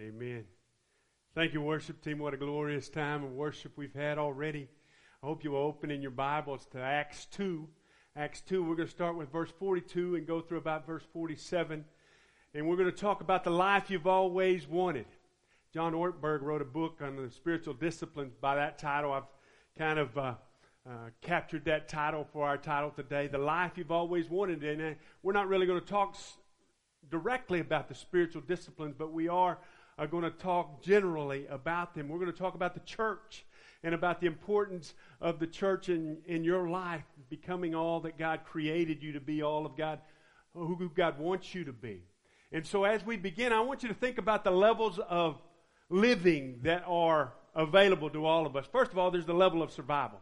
Amen. Thank you, worship team. What a glorious time of worship we've had already. I hope you will open in your Bibles to Acts 2. Acts 2, we're going to start with verse 42 and go through about verse 47. And we're going to talk about the life you've always wanted. John Ortberg wrote a book on the spiritual disciplines by that title. I've kind of uh, uh, captured that title for our title today, The Life You've Always Wanted. And uh, we're not really going to talk s- directly about the spiritual disciplines, but we are are going to talk generally about them. We're going to talk about the church and about the importance of the church in, in your life becoming all that God created you to be, all of God, who God wants you to be. And so as we begin, I want you to think about the levels of living that are available to all of us. First of all, there's the level of survival.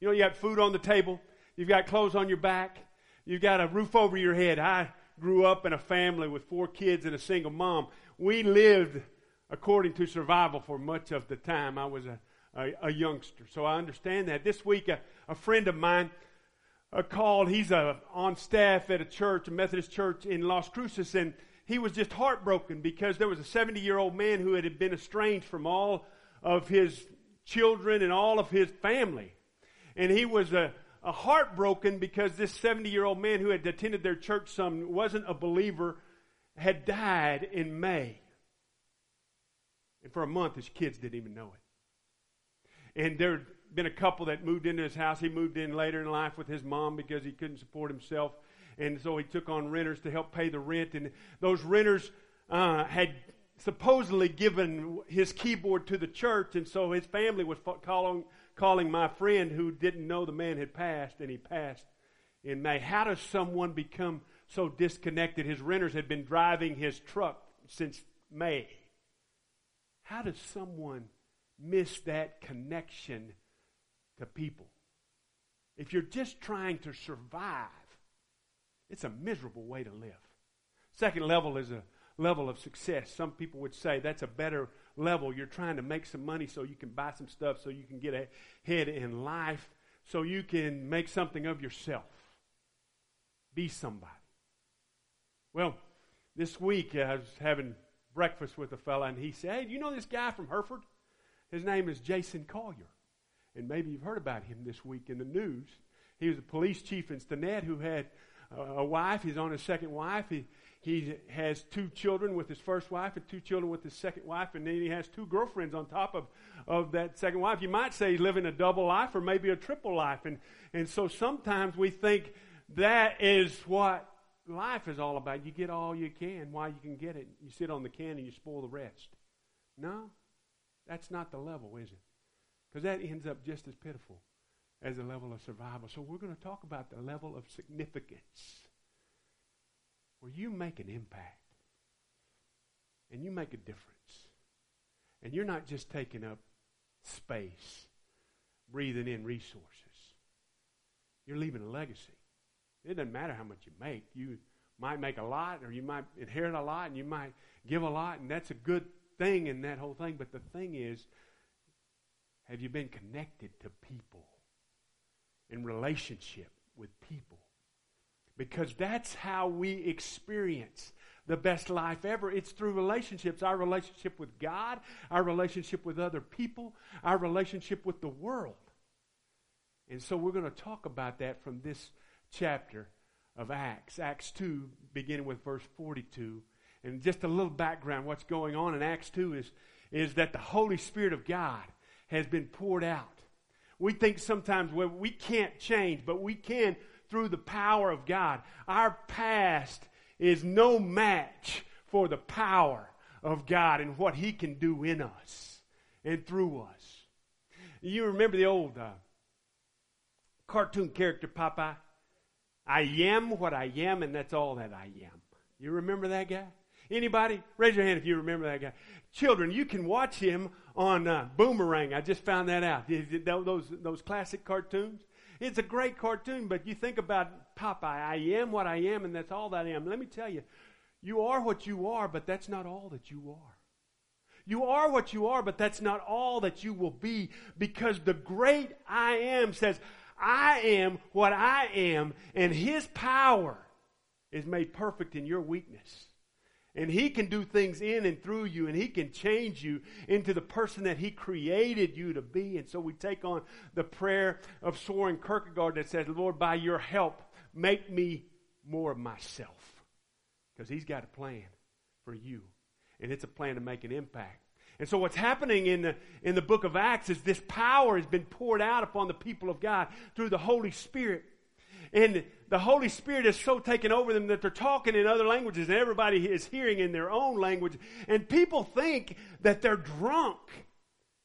You know, you got food on the table, you've got clothes on your back, you've got a roof over your head. I grew up in a family with four kids and a single mom. We lived according to survival for much of the time I was a, a, a youngster. So I understand that. This week, a, a friend of mine uh, called. He's uh, on staff at a church, a Methodist church in Las Cruces, and he was just heartbroken because there was a 70 year old man who had been estranged from all of his children and all of his family. And he was a, a heartbroken because this 70 year old man who had attended their church some wasn't a believer had died in May. And for a month, his kids didn't even know it. And there had been a couple that moved into his house. He moved in later in life with his mom because he couldn't support himself. And so he took on renters to help pay the rent. And those renters uh, had supposedly given his keyboard to the church. And so his family was calling, calling my friend who didn't know the man had passed, and he passed in May. How does someone become so disconnected? His renters had been driving his truck since May. How does someone miss that connection to people? If you're just trying to survive, it's a miserable way to live. Second level is a level of success. Some people would say that's a better level. You're trying to make some money so you can buy some stuff, so you can get ahead in life, so you can make something of yourself. Be somebody. Well, this week I was having breakfast with a fella, and he said, Hey, you know this guy from Hereford? His name is Jason Collier. And maybe you've heard about him this week in the news. He was a police chief in Stinnett who had a wife. He's on his second wife. He, he has two children with his first wife and two children with his second wife, and then he has two girlfriends on top of, of that second wife. You might say he's living a double life or maybe a triple life. And, and so sometimes we think that is what life is all about. You get all you can while you can get it. You sit on the can and you spoil the rest. No, that's not the level, is it? Because that ends up just as pitiful as the level of survival. So we're going to talk about the level of significance where you make an impact and you make a difference. And you're not just taking up space, breathing in resources. You're leaving a legacy. It doesn't matter how much you make. You might make a lot, or you might inherit a lot, and you might give a lot, and that's a good thing in that whole thing. But the thing is, have you been connected to people, in relationship with people? Because that's how we experience the best life ever. It's through relationships our relationship with God, our relationship with other people, our relationship with the world. And so we're going to talk about that from this chapter of Acts, Acts 2, beginning with verse 42. And just a little background, what's going on in Acts 2 is, is that the Holy Spirit of God has been poured out. We think sometimes well, we can't change, but we can through the power of God. Our past is no match for the power of God and what He can do in us and through us. You remember the old uh, cartoon character Popeye? I am what I am, and that's all that I am. You remember that guy? Anybody? Raise your hand if you remember that guy. Children, you can watch him on uh, Boomerang. I just found that out. Those, those classic cartoons. It's a great cartoon, but you think about Popeye. I am what I am, and that's all that I am. Let me tell you, you are what you are, but that's not all that you are. You are what you are, but that's not all that you will be because the great I am says, I am what I am, and His power is made perfect in your weakness. And He can do things in and through you, and He can change you into the person that He created you to be. And so we take on the prayer of Soren Kierkegaard that says, Lord, by your help, make me more of myself. Because He's got a plan for you, and it's a plan to make an impact. And so what's happening in the, in the book of Acts is this power has been poured out upon the people of God through the Holy Spirit. And the Holy Spirit has so taken over them that they're talking in other languages and everybody is hearing in their own language. And people think that they're drunk.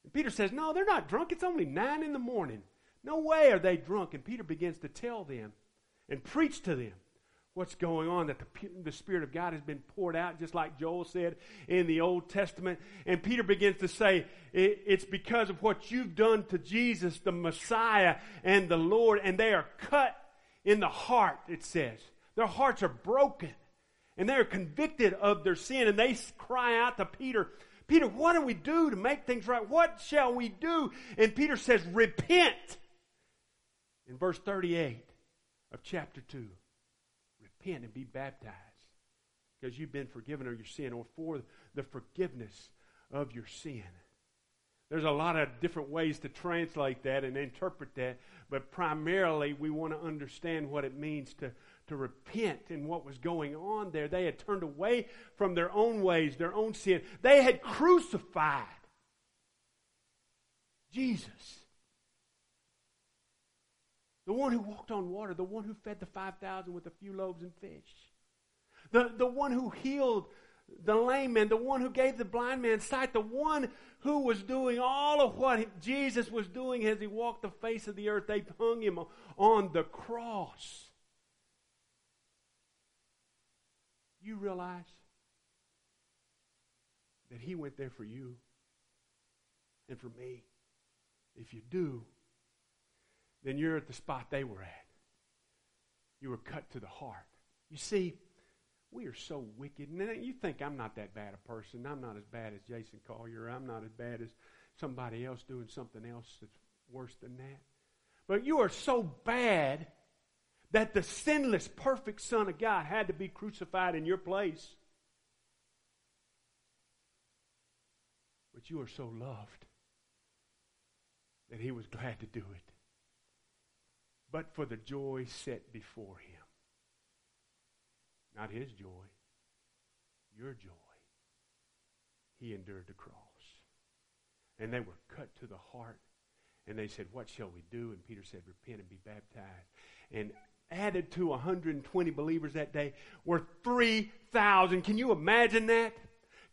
And Peter says, No, they're not drunk. It's only nine in the morning. No way are they drunk. And Peter begins to tell them and preach to them what's going on, that the, the Spirit of God has been poured out, just like Joel said in the Old Testament. And Peter begins to say, it's because of what you've done to Jesus, the Messiah and the Lord, and they are cut in the heart, it says. Their hearts are broken, and they are convicted of their sin, and they cry out to Peter, Peter, what do we do to make things right? What shall we do? And Peter says, repent. In verse 38 of chapter 2 repent and be baptized because you've been forgiven of your sin or for the forgiveness of your sin. There's a lot of different ways to translate that and interpret that, but primarily we want to understand what it means to, to repent and what was going on there. They had turned away from their own ways, their own sin. They had crucified Jesus. The one who walked on water, the one who fed the 5,000 with a few loaves and fish. The, the one who healed the lame man, the one who gave the blind man sight, the one who was doing all of what Jesus was doing as he walked the face of the earth. They hung him on the cross. You realize that he went there for you and for me. If you do, then you're at the spot they were at. You were cut to the heart. You see, we are so wicked. And you think I'm not that bad a person. I'm not as bad as Jason Collier. I'm not as bad as somebody else doing something else that's worse than that. But you are so bad that the sinless, perfect Son of God had to be crucified in your place. But you are so loved that he was glad to do it but for the joy set before him. Not his joy, your joy. He endured the cross. And they were cut to the heart. And they said, What shall we do? And Peter said, Repent and be baptized. And added to 120 believers that day were 3,000. Can you imagine that?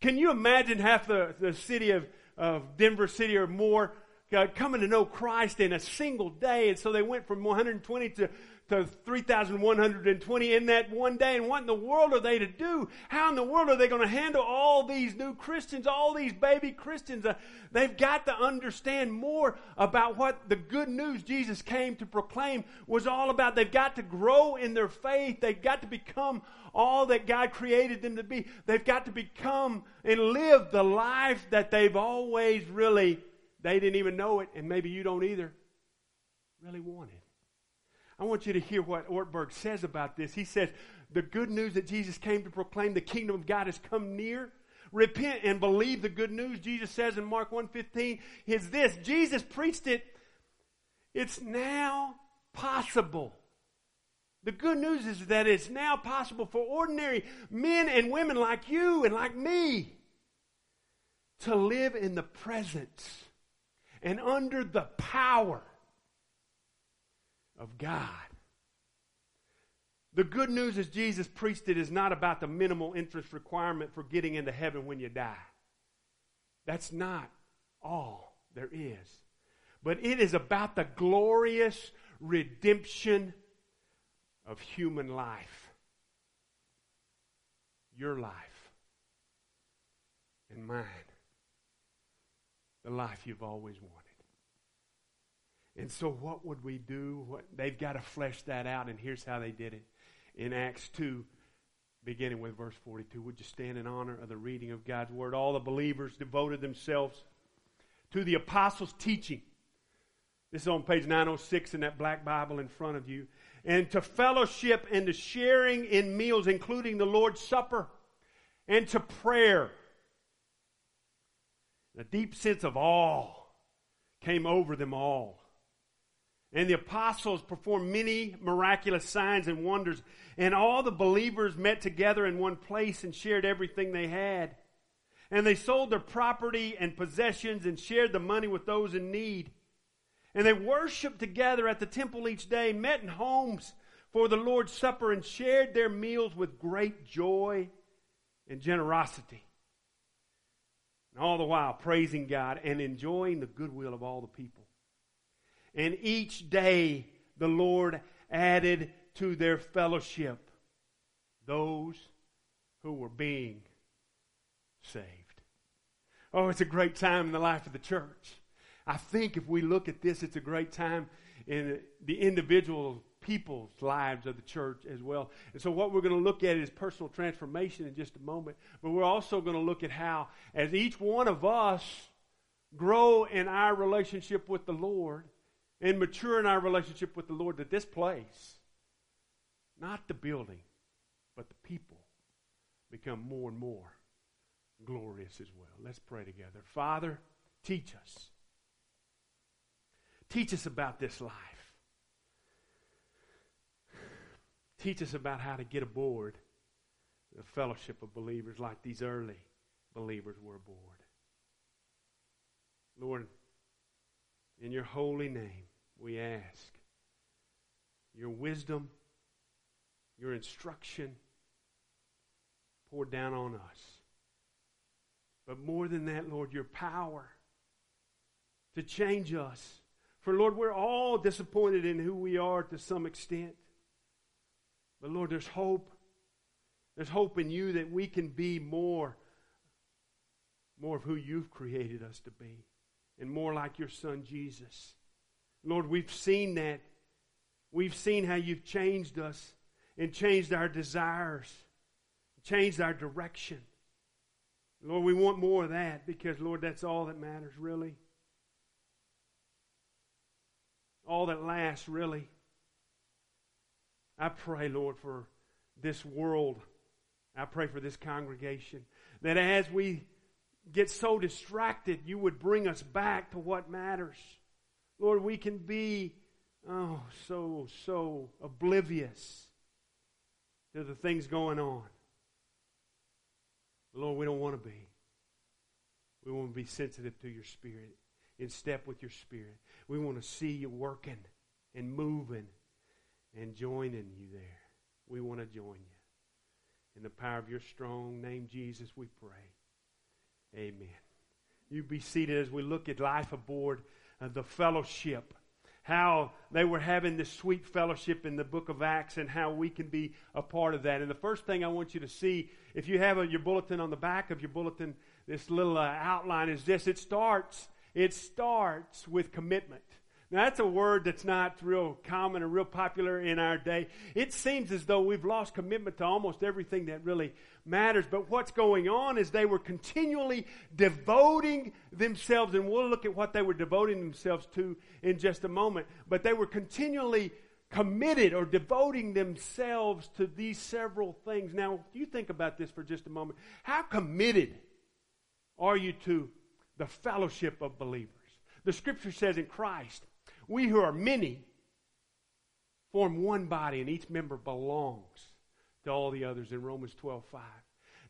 Can you imagine half the, the city of, of Denver City or more God, coming to know Christ in a single day. And so they went from 120 to, to 3,120 in that one day. And what in the world are they to do? How in the world are they going to handle all these new Christians, all these baby Christians? Uh, they've got to understand more about what the good news Jesus came to proclaim was all about. They've got to grow in their faith. They've got to become all that God created them to be. They've got to become and live the life that they've always really they didn't even know it, and maybe you don't either, really wanted. I want you to hear what Ortberg says about this. He says, The good news that Jesus came to proclaim, the kingdom of God has come near. Repent and believe the good news. Jesus says in Mark 1:15 is this. Jesus preached it. It's now possible. The good news is that it's now possible for ordinary men and women like you and like me to live in the presence and under the power of God. The good news is Jesus preached it is not about the minimal interest requirement for getting into heaven when you die. That's not all there is. But it is about the glorious redemption of human life. Your life and mine the life you've always wanted. And so, what would we do? What, they've got to flesh that out, and here's how they did it. In Acts 2, beginning with verse 42, would you stand in honor of the reading of God's Word? All the believers devoted themselves to the apostles' teaching. This is on page 906 in that black Bible in front of you. And to fellowship and to sharing in meals, including the Lord's Supper and to prayer. A deep sense of awe came over them all. And the apostles performed many miraculous signs and wonders. And all the believers met together in one place and shared everything they had. And they sold their property and possessions and shared the money with those in need. And they worshiped together at the temple each day, met in homes for the Lord's Supper, and shared their meals with great joy and generosity. And all the while praising God and enjoying the goodwill of all the people. And each day the Lord added to their fellowship those who were being saved. Oh, it's a great time in the life of the church. I think if we look at this, it's a great time in the individual people's lives of the church as well. And so, what we're going to look at is personal transformation in just a moment. But we're also going to look at how, as each one of us grow in our relationship with the Lord, and mature in our relationship with the Lord that this place, not the building, but the people, become more and more glorious as well. Let's pray together. Father, teach us. Teach us about this life. Teach us about how to get aboard the fellowship of believers like these early believers were aboard. Lord, in your holy name, we ask your wisdom, your instruction poured down on us. But more than that, Lord, your power to change us. For, Lord, we're all disappointed in who we are to some extent. But, Lord, there's hope. There's hope in you that we can be more, more of who you've created us to be, and more like your Son, Jesus. Lord, we've seen that. We've seen how you've changed us and changed our desires, changed our direction. Lord, we want more of that because, Lord, that's all that matters, really. All that lasts, really. I pray, Lord, for this world. I pray for this congregation that as we get so distracted, you would bring us back to what matters. Lord, we can be, oh, so, so oblivious to the things going on. Lord, we don't want to be. We want to be sensitive to your spirit, in step with your spirit. We want to see you working and moving and joining you there. We want to join you. In the power of your strong name, Jesus, we pray. Amen. You be seated as we look at life aboard uh, the fellowship, how they were having this sweet fellowship in the book of Acts, and how we can be a part of that. And the first thing I want you to see, if you have a, your bulletin on the back of your bulletin, this little uh, outline is this it starts, it starts with commitment. Now, that's a word that's not real common or real popular in our day. It seems as though we've lost commitment to almost everything that really matters. But what's going on is they were continually devoting themselves, and we'll look at what they were devoting themselves to in just a moment. But they were continually committed or devoting themselves to these several things. Now, you think about this for just a moment. How committed are you to the fellowship of believers? The scripture says in Christ, we who are many form one body, and each member belongs to all the others in Romans 12 5.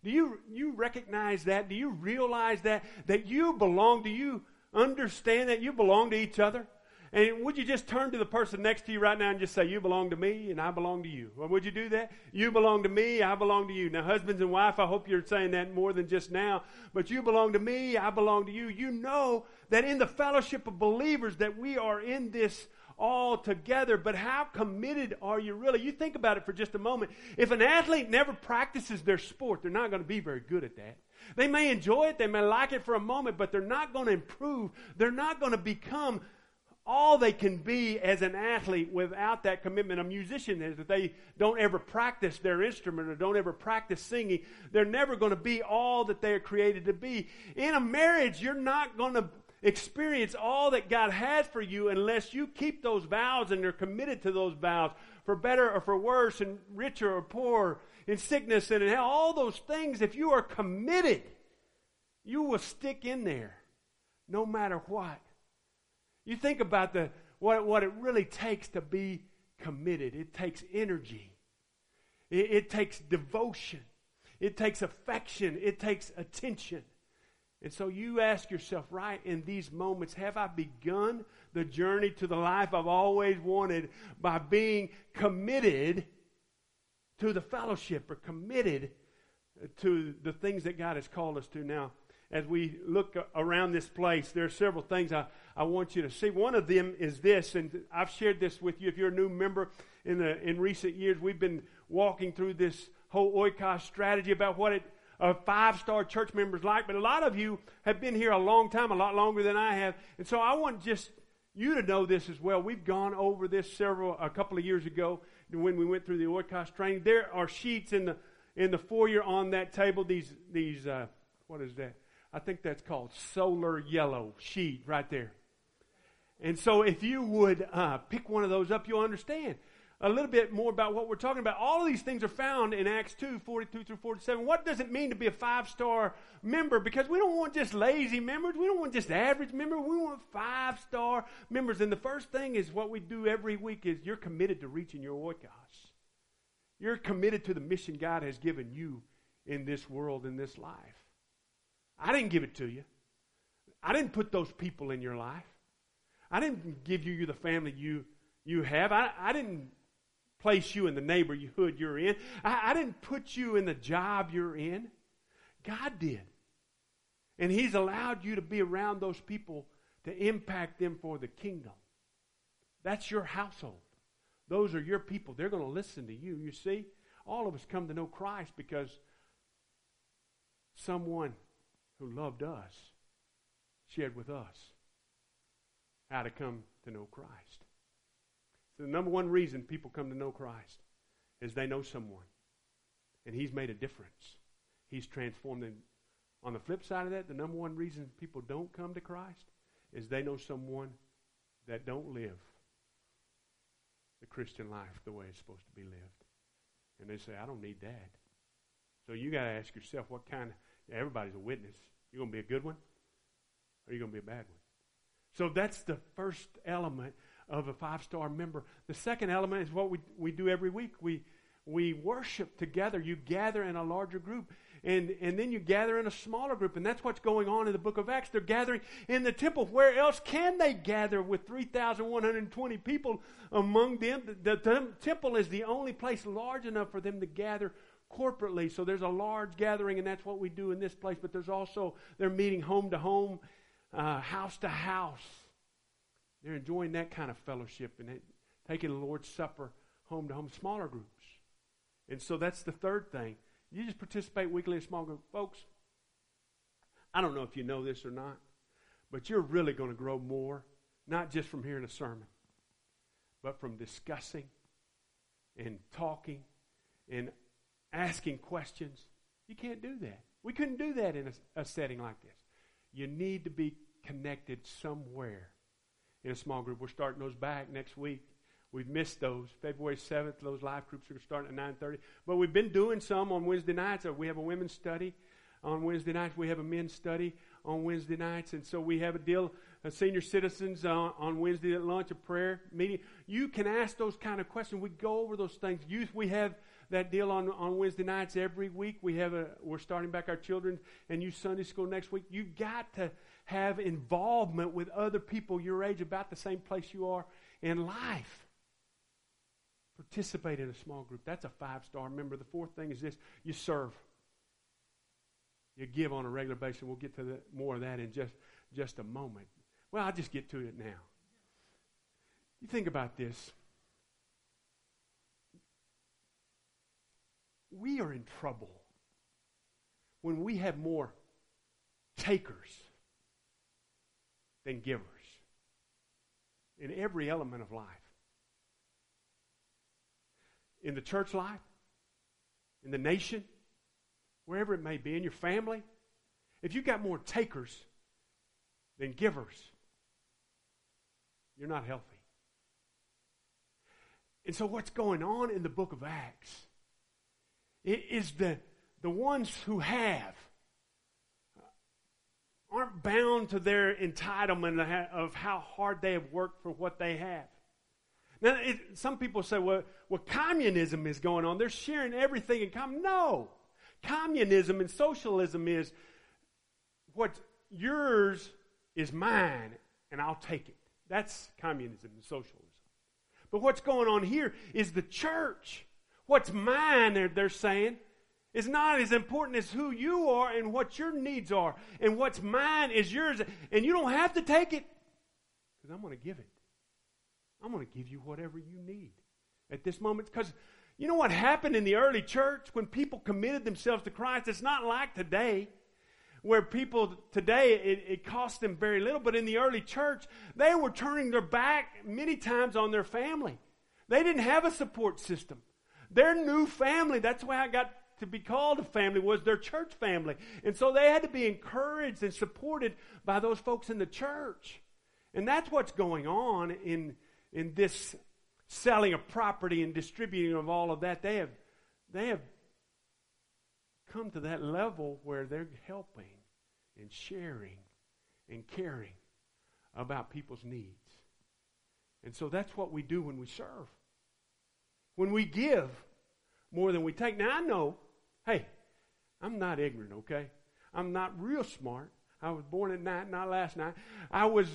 Do you, you recognize that? Do you realize that? That you belong? Do you understand that you belong to each other? And would you just turn to the person next to you right now and just say, You belong to me and I belong to you? Or would you do that? You belong to me, I belong to you. Now, husbands and wife, I hope you're saying that more than just now, but you belong to me, I belong to you. You know that in the fellowship of believers that we are in this all together, but how committed are you really? You think about it for just a moment. If an athlete never practices their sport, they're not going to be very good at that. They may enjoy it, they may like it for a moment, but they're not going to improve. They're not going to become all they can be as an athlete without that commitment. A musician is if they don't ever practice their instrument or don't ever practice singing, they're never going to be all that they are created to be. In a marriage, you're not going to experience all that God has for you unless you keep those vows and you're committed to those vows for better or for worse and richer or poorer in sickness and in health, all those things, if you are committed, you will stick in there no matter what. You think about the, what, what it really takes to be committed. It takes energy. It, it takes devotion. It takes affection. It takes attention. And so you ask yourself, right in these moments, have I begun the journey to the life I've always wanted by being committed to the fellowship or committed to the things that God has called us to now? As we look around this place, there are several things I, I want you to see. One of them is this, and I've shared this with you. If you're a new member in, the, in recent years, we've been walking through this whole oikos strategy about what it a five star church members like, but a lot of you have been here a long time, a lot longer than I have. And so I want just you to know this as well. We've gone over this several, a couple of years ago when we went through the Oikos training. There are sheets in the, in the foyer on that table, these, these, uh, what is that? I think that's called solar yellow sheet right there. And so if you would uh, pick one of those up, you'll understand a little bit more about what we're talking about. All of these things are found in Acts 2 42 through 47. What does it mean to be a five star member? Because we don't want just lazy members. We don't want just average members. We want five star members. And the first thing is what we do every week is you're committed to reaching your oikos. You're committed to the mission God has given you in this world, in this life. I didn't give it to you. I didn't put those people in your life. I didn't give you the family you you have. I, I didn't place you in the neighborhood you're in. I, I didn't put you in the job you're in. God did. And He's allowed you to be around those people to impact them for the kingdom. That's your household. Those are your people. They're going to listen to you. You see, all of us come to know Christ because someone who loved us shared with us how to come to know Christ. So the number one reason people come to know Christ is they know someone. And he's made a difference. He's transformed them. On the flip side of that, the number one reason people don't come to Christ is they know someone that don't live the Christian life the way it's supposed to be lived. And they say, I don't need that. So you got to ask yourself what kind of, everybody's a witness. You going to be a good one? Or you going to be a bad one? So that's the first element of a five star member. The second element is what we, we do every week. We, we worship together. You gather in a larger group. And, and then you gather in a smaller group. And that's what's going on in the book of Acts. They're gathering in the temple. Where else can they gather with 3,120 people among them? The, the, the temple is the only place large enough for them to gather corporately. So there's a large gathering, and that's what we do in this place. But there's also, they're meeting home to home, uh, house to house. They're enjoying that kind of fellowship and taking the Lord's Supper home to home, smaller groups. And so that's the third thing. You just participate weekly in small group. Folks, I don't know if you know this or not, but you're really going to grow more, not just from hearing a sermon, but from discussing and talking and asking questions. You can't do that. We couldn't do that in a, a setting like this. You need to be connected somewhere in a small group. We're starting those back next week. We've missed those. February 7th, those live groups are starting at 9.30. But we've been doing some on Wednesday nights. We have a women's study on Wednesday nights. We have a men's study on Wednesday nights. And so we have a deal, uh, senior citizens uh, on Wednesday at lunch, a prayer meeting. You can ask those kind of questions. We go over those things. Youth, we have that deal on, on Wednesday nights every week. We have a, we're starting back our children and youth Sunday school next week. You've got to have involvement with other people your age about the same place you are in life. Participate in a small group. That's a five star member. The fourth thing is this you serve. You give on a regular basis. We'll get to the, more of that in just, just a moment. Well, I'll just get to it now. You think about this. We are in trouble when we have more takers than givers in every element of life. In the church life, in the nation, wherever it may be, in your family, if you've got more takers than givers, you're not healthy. And so, what's going on in the book of Acts is the, the ones who have aren't bound to their entitlement of how hard they have worked for what they have. Now, it, some people say, well, well, communism is going on. They're sharing everything in common. No. Communism and socialism is what's yours is mine, and I'll take it. That's communism and socialism. But what's going on here is the church. What's mine, they're, they're saying, is not as important as who you are and what your needs are. And what's mine is yours. And you don't have to take it because I'm going to give it. I'm going to give you whatever you need at this moment. Because you know what happened in the early church when people committed themselves to Christ? It's not like today where people today it, it cost them very little, but in the early church, they were turning their back many times on their family. They didn't have a support system. Their new family, that's why I got to be called a family was their church family. And so they had to be encouraged and supported by those folks in the church. And that's what's going on in, in this selling of property and distributing of all of that. They have, they have come to that level where they're helping and sharing and caring about people's needs. And so that's what we do when we serve. When we give more than we take. Now, I know Hey, I'm not ignorant, okay? I'm not real smart. I was born at night, not last night. I was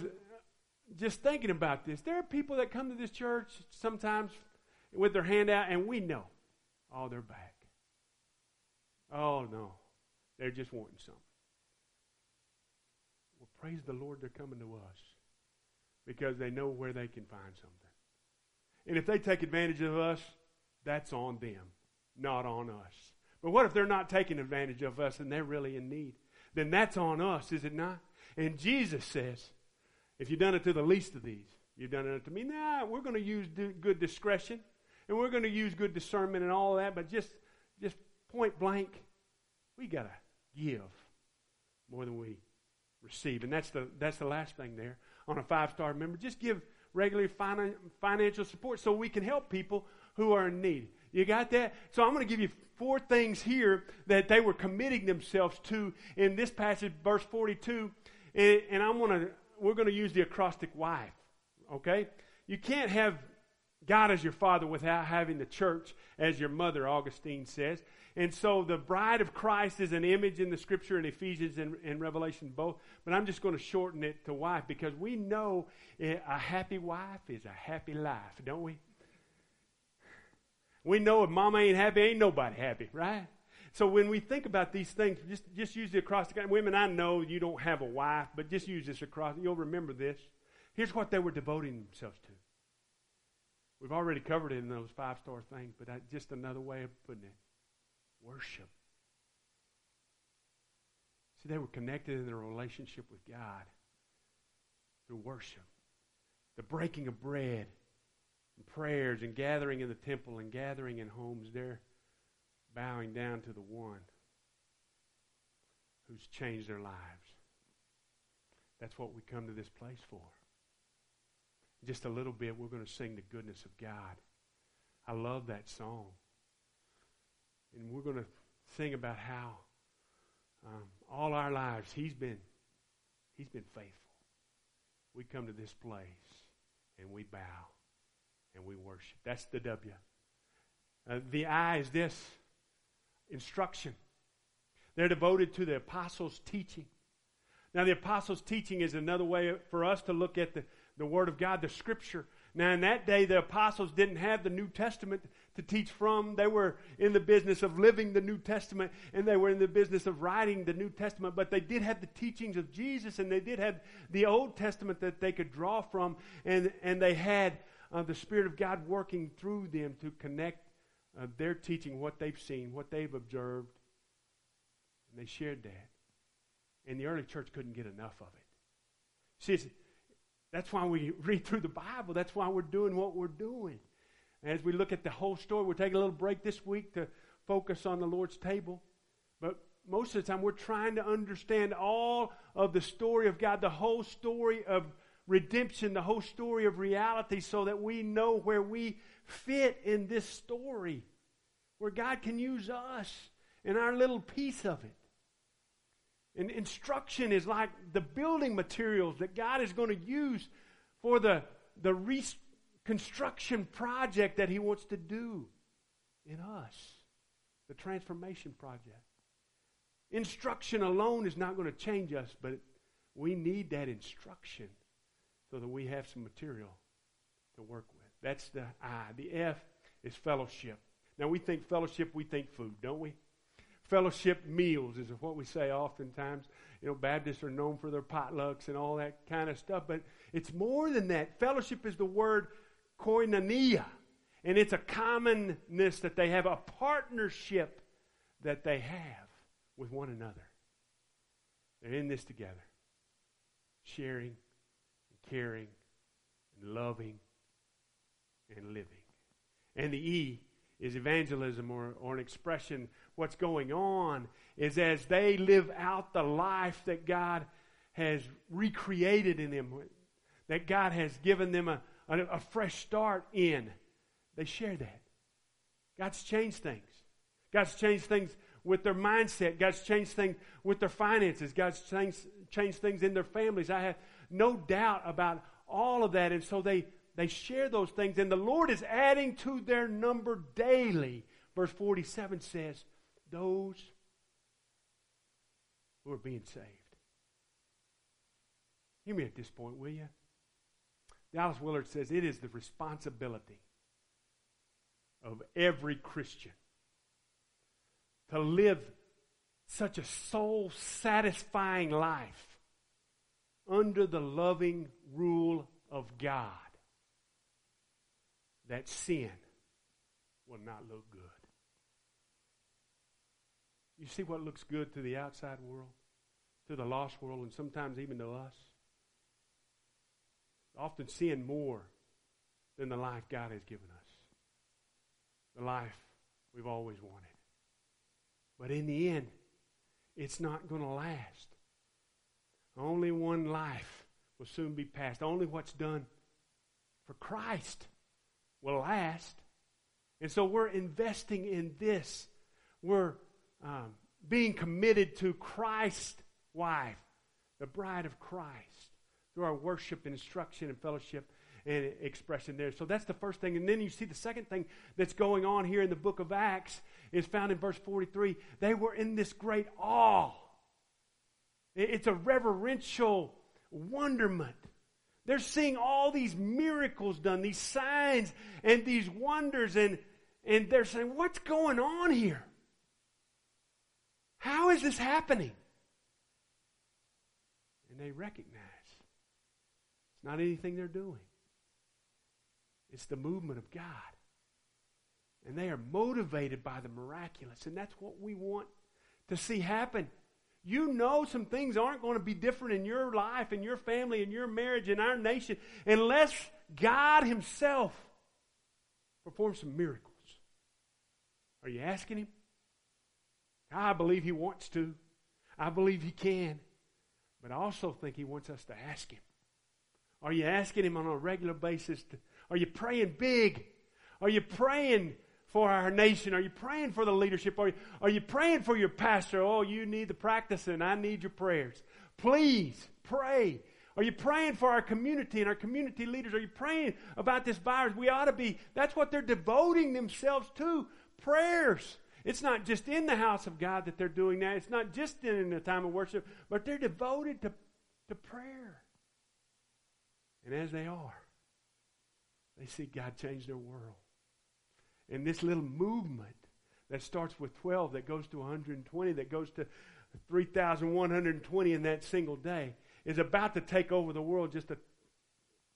just thinking about this. There are people that come to this church sometimes with their hand out, and we know, oh, they're back. Oh, no. They're just wanting something. Well, praise the Lord, they're coming to us because they know where they can find something. And if they take advantage of us, that's on them, not on us. But what if they're not taking advantage of us and they're really in need? Then that's on us, is it not? And Jesus says, if you've done it to the least of these, you've done it to me. Nah, we're going to use good discretion and we're going to use good discernment and all that, but just, just point blank, we got to give more than we receive. And that's the, that's the last thing there on a five star member. Just give regular financial support so we can help people who are in need. You got that? So I'm going to give you four things here that they were committing themselves to in this passage, verse 42. And, and I'm going to, we're going to use the acrostic wife. Okay? You can't have God as your father without having the church as your mother, Augustine says. And so the bride of Christ is an image in the scripture in Ephesians and, and Revelation both. But I'm just going to shorten it to wife because we know eh, a happy wife is a happy life, don't we? We know if mama ain't happy, ain't nobody happy, right? So when we think about these things, just, just use it across the acrostic. Women, I know you don't have a wife, but just use this across. You'll remember this. Here's what they were devoting themselves to. We've already covered it in those five star things, but I, just another way of putting it worship. See, they were connected in their relationship with God through worship, the breaking of bread, and prayers and gathering in the temple and gathering in homes, they're bowing down to the one who's changed their lives. That's what we come to this place for. Just a little bit, we're going to sing the goodness of God. I love that song. And we're going to sing about how um, all our lives He's been He's been faithful. We come to this place and we bow and we worship. That's the W. Uh, the I is this instruction. They're devoted to the apostles' teaching. Now, the apostles' teaching is another way for us to look at the, the Word of God, the Scripture. Now, in that day, the apostles didn't have the New Testament to teach from. They were in the business of living the New Testament, and they were in the business of writing the New Testament, but they did have the teachings of Jesus, and they did have the Old Testament that they could draw from, and, and they had uh, the Spirit of God working through them to connect uh, their teaching, what they've seen, what they've observed. And they shared that. And the early church couldn't get enough of it. See, that's why we read through the Bible. That's why we're doing what we're doing. As we look at the whole story, we're taking a little break this week to focus on the Lord's table. But most of the time, we're trying to understand all of the story of God, the whole story of redemption, the whole story of reality, so that we know where we fit in this story. where God can use us and our little piece of it. And instruction is like the building materials that God is going to use for the, the reconstruction project that He wants to do in us, the transformation project. Instruction alone is not going to change us, but we need that instruction so that we have some material to work with. That's the I. The F is fellowship. Now, we think fellowship, we think food, don't we? Fellowship meals is what we say oftentimes. You know, Baptists are known for their potlucks and all that kind of stuff, but it's more than that. Fellowship is the word koinonia, and it's a commonness that they have, a partnership that they have with one another. They're in this together, sharing, and caring, and loving, and living. And the E is evangelism or, or an expression. What's going on is as they live out the life that God has recreated in them, that God has given them a, a, a fresh start in, they share that. God's changed things. God's changed things with their mindset. God's changed things with their finances. God's changed, changed things in their families. I have no doubt about all of that. And so they, they share those things, and the Lord is adding to their number daily. Verse 47 says, Those who are being saved. Hear me at this point, will you? Dallas Willard says it is the responsibility of every Christian to live such a soul satisfying life under the loving rule of God that sin will not look good. You see what looks good to the outside world, to the lost world, and sometimes even to us? Often sin more than the life God has given us, the life we've always wanted. But in the end, it's not going to last. Only one life will soon be passed. Only what's done for Christ will last. And so we're investing in this. We're um, being committed to Christ's wife, the bride of Christ, through our worship and instruction and fellowship and expression there. So that's the first thing. And then you see the second thing that's going on here in the book of Acts is found in verse 43. They were in this great awe. It's a reverential wonderment they're seeing all these miracles done, these signs and these wonders, and, and they're saying, What's going on here? How is this happening? And they recognize it's not anything they're doing, it's the movement of God. And they are motivated by the miraculous, and that's what we want to see happen you know some things aren't going to be different in your life, in your family, in your marriage, in our nation, unless God Himself performs some miracles. Are you asking Him? I believe He wants to. I believe He can. But I also think He wants us to ask Him. Are you asking Him on a regular basis? To, are you praying big? Are you praying for our nation? Are you praying for the leadership? Are you, are you praying for your pastor? Oh, you need the practice and I need your prayers. Please pray. Are you praying for our community and our community leaders? Are you praying about this virus? We ought to be. That's what they're devoting themselves to prayers. It's not just in the house of God that they're doing that. It's not just in the time of worship, but they're devoted to, to prayer. And as they are, they see God change their world. And this little movement that starts with 12, that goes to 120, that goes to 3,120 in that single day, is about to take over the world just a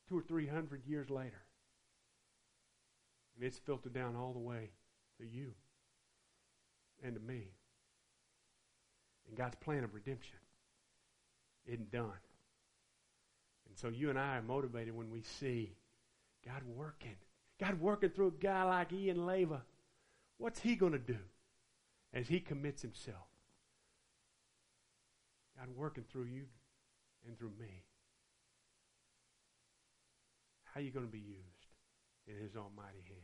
two or three hundred years later. And it's filtered down all the way to you and to me. And God's plan of redemption isn't done. And so you and I are motivated when we see God working God working through a guy like Ian Leva, what's he going to do as he commits himself? God working through you and through me. How are you going to be used in his almighty hand?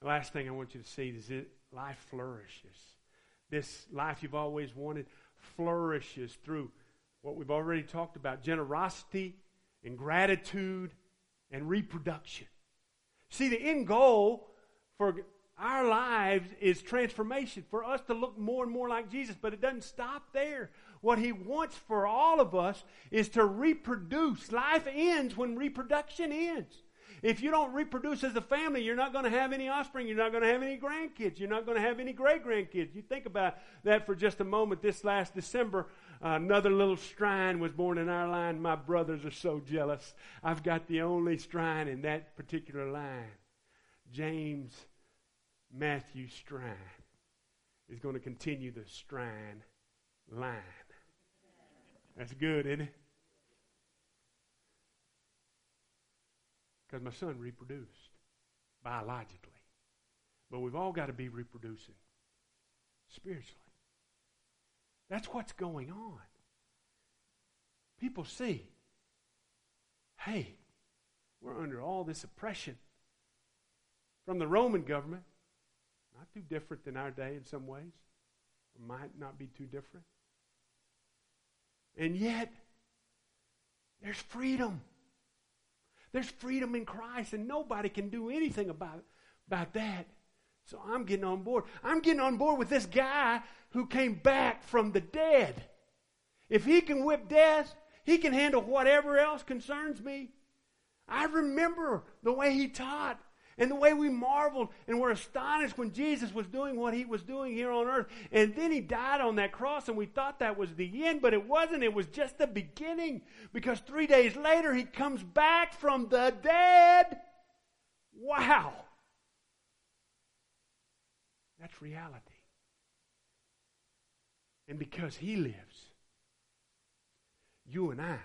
The last thing I want you to see is that life flourishes. This life you've always wanted flourishes through what we've already talked about generosity and gratitude and reproduction. See, the end goal for our lives is transformation, for us to look more and more like Jesus, but it doesn't stop there. What He wants for all of us is to reproduce. Life ends when reproduction ends. If you don't reproduce as a family, you're not going to have any offspring. You're not going to have any grandkids. You're not going to have any great grandkids. You think about that for just a moment. This last December, uh, another little Streun was born in our line. My brothers are so jealous. I've got the only Streun in that particular line. James Matthew Streun is going to continue the Streun line. That's good, isn't it? Because my son reproduced biologically. But we've all got to be reproducing spiritually. That's what's going on. People see, hey, we're under all this oppression from the Roman government. Not too different than our day in some ways. Might not be too different. And yet, there's freedom. There's freedom in Christ, and nobody can do anything about, about that. So I'm getting on board. I'm getting on board with this guy who came back from the dead. If he can whip death, he can handle whatever else concerns me. I remember the way he taught and the way we marveled and were astonished when Jesus was doing what he was doing here on earth. And then he died on that cross, and we thought that was the end, but it wasn't. It was just the beginning. Because three days later, he comes back from the dead. Wow. That's reality. And because he lives, you and I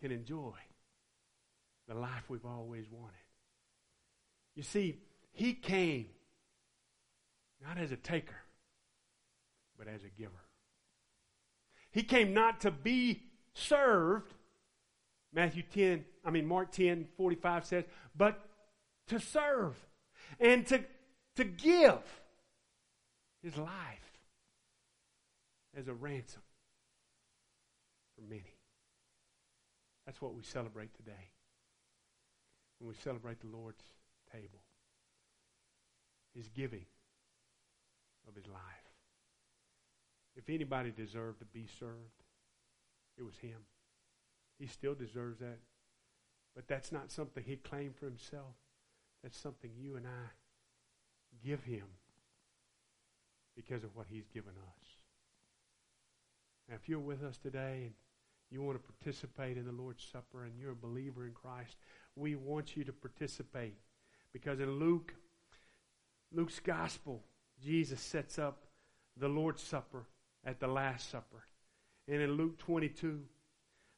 can enjoy the life we've always wanted. You see, he came not as a taker, but as a giver. He came not to be served, Matthew 10, I mean Mark 10, 45 says, but to serve and to, to give his life as a ransom for many. That's what we celebrate today when we celebrate the Lord's table. His giving of his life. If anybody deserved to be served, it was him. He still deserves that. But that's not something he claimed for himself. That's something you and I give him because of what he's given us. Now, if you're with us today and you want to participate in the Lord's Supper and you're a believer in Christ, we want you to participate. Because in Luke, Luke's gospel, Jesus sets up the Lord's Supper at the Last Supper. And in Luke 22,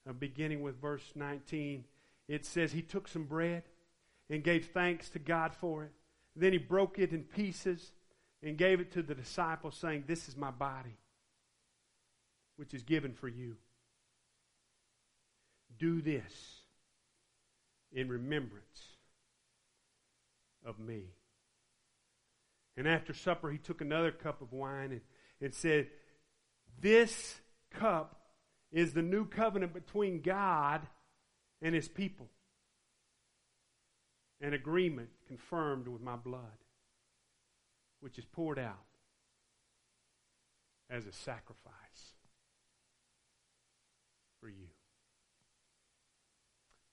uh, beginning with verse 19, it says, He took some bread and gave thanks to God for it. Then he broke it in pieces and gave it to the disciples, saying, This is my body, which is given for you. Do this in remembrance of me. And after supper, he took another cup of wine and, and said, This cup is the new covenant between God and his people. An agreement confirmed with my blood, which is poured out as a sacrifice for you.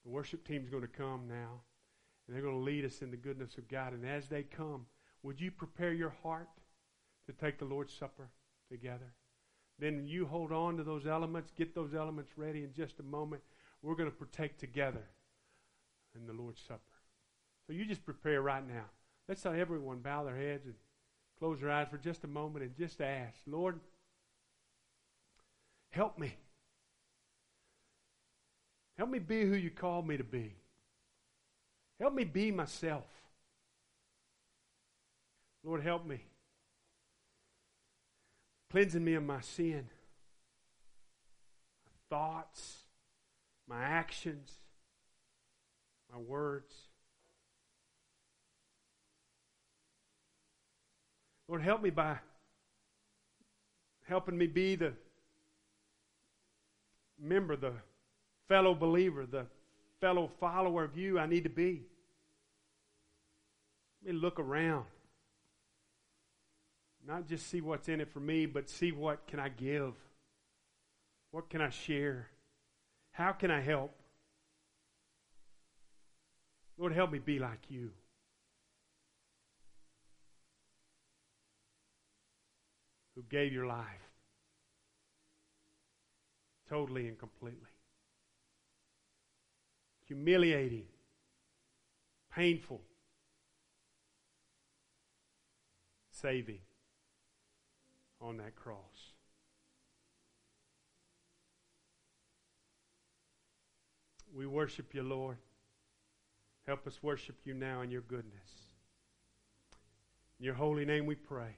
The worship team's going to come now. And they're going to lead us in the goodness of God. And as they come, would you prepare your heart to take the Lord's Supper together? Then you hold on to those elements, get those elements ready in just a moment. We're going to partake together in the Lord's Supper. So you just prepare right now. Let's let everyone bow their heads and close their eyes for just a moment and just ask, Lord, help me. Help me be who you called me to be. Help me be myself. Lord, help me. Cleansing me of my sin, my thoughts, my actions, my words. Lord, help me by helping me be the member, the fellow believer, the fellow follower of you I need to be. Let me look around. Not just see what's in it for me, but see what can I give? What can I share? How can I help? Lord, help me be like you. Who gave your life totally and completely. Humiliating, painful, saving on that cross. We worship you, Lord. Help us worship you now in your goodness. In your holy name we pray.